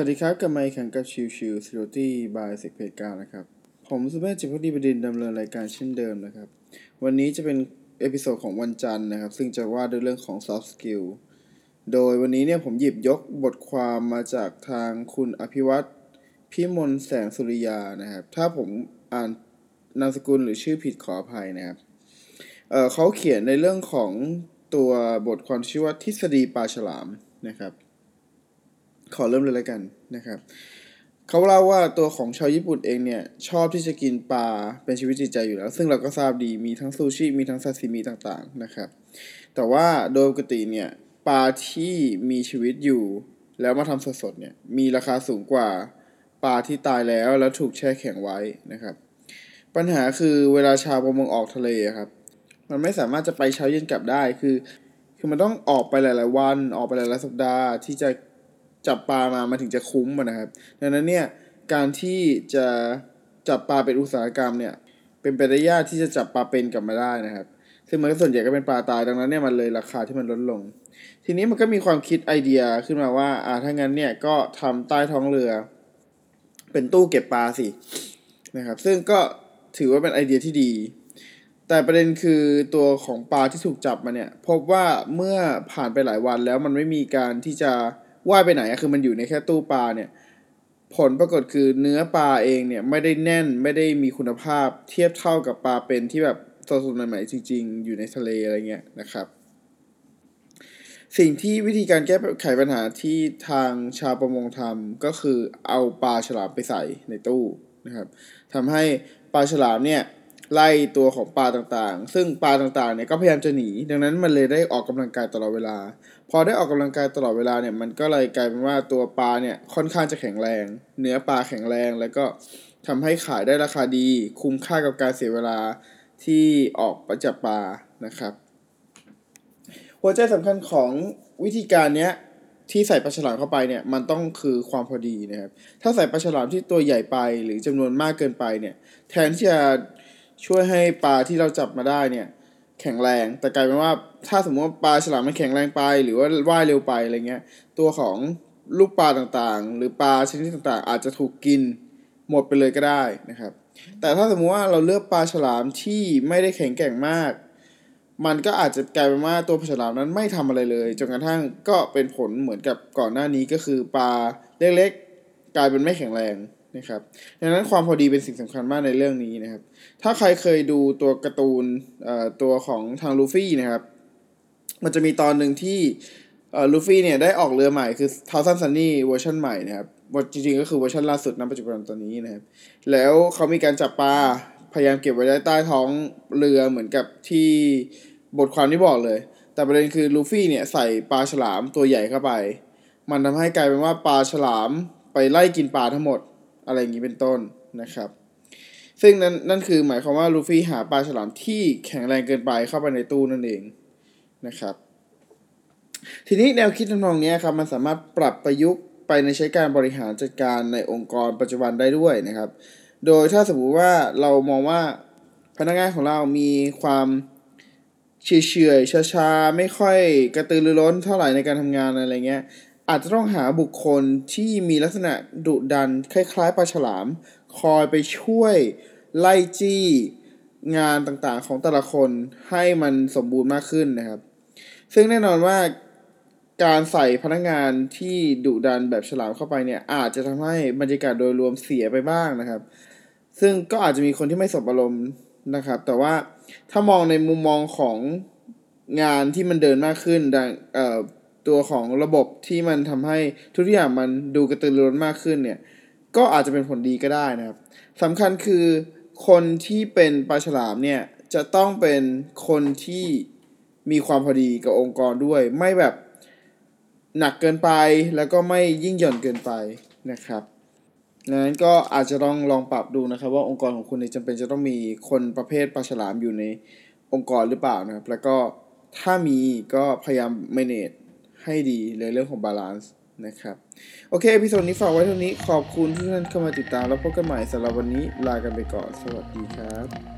สวัสดีครับ กลับมาอีกครั้งกับ Chill Chill Security by SECPlayground นะครับ ผมสุเมธจิตภักดีบดินทร์ดำเนินรายการเช่นเดิมนะครับ วันนี้จะเป็น episode ของวันจันทร์นะครับ ซึ่งจะว่าด้วยเรื่องของ soft skill โดยวันนี้เนี่ยผมหยิบยกบทความมาจากทางคุณอภิวัตพิมลแสงสุริยานะครับ ถ้าผมอ่านนามสกุลหรือชื่อผิดขออภัยนะครับเขาเขียนในเรื่องของตัวบทความชื่อว่าทฤษฎีปลาฉลามนะครับ ขอเริ่มเลยแล้วกันนะครับเขาเล่าว่าตัวของชาวญี่ปุ่นเองเนี่ย ชอบที่จะกินปลาเป็นชีวิตจิตใจอยู่แล้ว ซึ่งเราก็ทราบดีมีทั้งซูชิ มีทั้งซาซิมิต่างๆนะครับ แต่ว่าโดยปกติเนี่ยปลาที่มีชีวิตอยู่ แล้วมาทำสดๆเนี่ยมีราคาสูงกว่าปลาที่ตายแล้วแล้วถูกแช่แข็งไว้นะครับ ปัญหาคือเวลาชาวประมงออกทะเลครับ มันไม่สามารถจะไปเช้าเย็นกลับได้คือ คือมันต้องออกไปหลาย ๆ วันออกไปหลายๆสัปดาห์ที่จะ จับปลามามาถึงจะคุ้มนะครับ ดังนั้นเนี่ยการที่จะจับปลาเป็นอุตสาหกรรมเนี่ยเป็นไปได้ยากที่จะจับปลาเป็นกลับมาได้นะครับ ซึ่งมันก็ส่วนใหญ่ก็เป็นปลาตายดังนั้นเนี่ยมันเลยราคาที่มันลดลง ทีนี้มันก็มีความคิดไอเดียขึ้นมาว่าอ่าถ้างั้นเนี่ยก็ทำใต้ท้องเรือ เป็นตู้เก็บปลาสินะครับ ซึ่งก็ถือว่าเป็นไอเดียที่ดี แต่ประเด็นคือตัวของปลาที่ถูกจับมาเนี่ย พบว่าเมื่อผ่านไปหลายวันแล้วมันไม่มีการที่จะ ว่ายไปไหนอะคือมันอยู่ในแค่ตู้ปลาเนี่ย ผลปรากฏคือเนื้อปลาเองเนี่ยไม่ได้แน่นไม่ได้มีคุณภาพเทียบเท่ากับปลาเป็นที่แบบสดๆใหม่ๆจริง ๆ อยู่ในทะเลอะไรเงี้ยนะครับ สิ่งที่วิธีการแก้ไขปัญหาที่ทางชาวประมงทำก็คือเอาปลาฉลามไปใส่ในตู้นะครับทำให้ปลาฉลามเนี่ย ไล่ตัวของปลาต่างๆ ซึ่งปลาต่างๆเนี่ยก็พยายามจะหนี ดังนั้นมันเลยได้ออกกำลังกายตลอดเวลา พอได้ออกกำลังกายตลอดเวลาเนี่ยมันก็เลยกลายเป็นว่าตัวปลาเนี่ยค่อนข้างจะแข็งแรง เนื้อปลาแข็งแรงแล้วก็ทำให้ขายได้ราคาดี คุ้มค่ากับการเสียเวลาที่ออกไปจับปลานะครับ หัวใจสำคัญของวิธีการเนี้ยที่ใส่ปลาฉลามเข้าไปเนี่ยมันต้องคือความพอดีนะครับ ถ้าใส่ปลาฉลามที่ตัวใหญ่ไปหรือจำนวนมากเกินไปเนี่ย แทนที่จะ ช่วยให้ปลาที่เราจับมาได้เนี่ย แข็งแรง แต่กลายเป็นว่าถ้าสมมติว่าปลาฉลามมันแข็งแรงไป หรือว่าว่ายเร็วไปอะไรเงี้ย ตัวของลูกปลาต่างๆ หรือปลาชนิดต่างๆ อาจจะถูกกินหมดไปเลยก็ได้นะครับ แต่ถ้าสมมติว่าเราเลือกปลาฉลามที่ไม่ได้แข็งแกร่งมาก มันก็อาจจะกลายเป็นว่าตัวปลาฉลามนั้นไม่ทำอะไรเลยจนกระทั่งก็เป็นผลเหมือนกับก่อนหน้านี้ก็คือปลาเล็กๆ กลายเป็นไม่แข็งแรง นะครับดังนั้นความพอดีเป็นสิ่งสำคัญมากในเรื่องนี้นะครับ ถ้าใครเคยดูตัวการ์ตูนตัวของทางลูฟี่นะครับ มันจะมีตอนหนึ่งที่ลูฟี่เนี่ยได้ออกเรือใหม่คือ Thousand Sunny เวอร์ชันใหม่นะครับจริงๆก็คือเวอร์ชันล่าสุดณปัจจุบันตอนนี้นะครับ แล้วเขามีการจับปลาพยายามเก็บไว้ได้ใต้ท้องเรือเหมือนกับที่บทความที่บอกเลย แต่ประเด็นคือลูฟี่เนี่ยใส่ปลาฉลามตัวใหญ่เข้าไป มันทำให้กลายเป็นว่าปลาฉลามไปไล่กินปลาทั้งหมด อะไรอย่างนี้เป็นต้นนะครับ ซึ่งนั่นนั่นคือหมายความว่าลูฟี่หาปลาฉลามที่แข็งแรงเกินไปเข้าไปในตู้นั่นเองนะครับ ทีนี้แนวคิดทำนองนี้ครับมันสามารถปรับประยุกต์ไปในใช้การบริหารจัดการในองค์กรปัจจุบันได้ด้วยนะครับ โดยถ้าสมมติว่าเรามองว่าพนักงานของเรามีความเฉยเฉยช้าๆ ไม่ค่อยกระตือรือร้นเท่าไหร่ในการทำงานอะไรเงี้ย อาจจะต้องหาบุคคลที่มีลักษณะดุดัน คล้ายๆปลาฉลาม คอยไปช่วยไล่จี้งานต่างๆของแต่ละคนให้มันสมบูรณ์มากขึ้นนะครับ ซึ่งแน่นอนว่าการใส่พนักงานที่ดุดันแบบฉลามเข้าไปเนี่ย อาจจะทำให้บรรยากาศโดยรวมเสียไปบ้างนะครับ ซึ่งก็อาจจะมีคนที่ไม่สบอารมณ์นะครับ แต่ว่าถ้ามองในมุมมองของงานที่มันเดินมากขึ้นดังเอ่อ ตัวของระบบที่มันทำให้ทุกอย่างมันดูกระตือรือร้นมากขึ้นเนี่ย ก็อาจจะเป็นผลดีก็ได้นะครับสำคัญคือคนที่เป็นปลาฉลามเนี่ย จะต้องเป็นคนที่มีความพอดีกับองค์กรด้วย ไม่แบบหนักเกินไปแล้วก็ไม่ยิ่งหย่อนเกินไปนะครับดังนั้นก็อาจจะต้องลองปรับดูนะครับ ว่าองค์กรของคุณจำเป็นจะต้องมีคนประเภทปลาฉลามอยู่ในองค์กรหรือเปล่านะครับ แล้วก็ถ้ามีก็พยายาม manage ให้ดีในเรื่องของ balance นะครับโอเค episode นี้ฝากไว้เท่านี้ขอบคุณที่ท่านเข้ามาติดตามแล้วพบกันใหม่สำหรับวันนี้ลากันไปก่อน สวัสดีครับ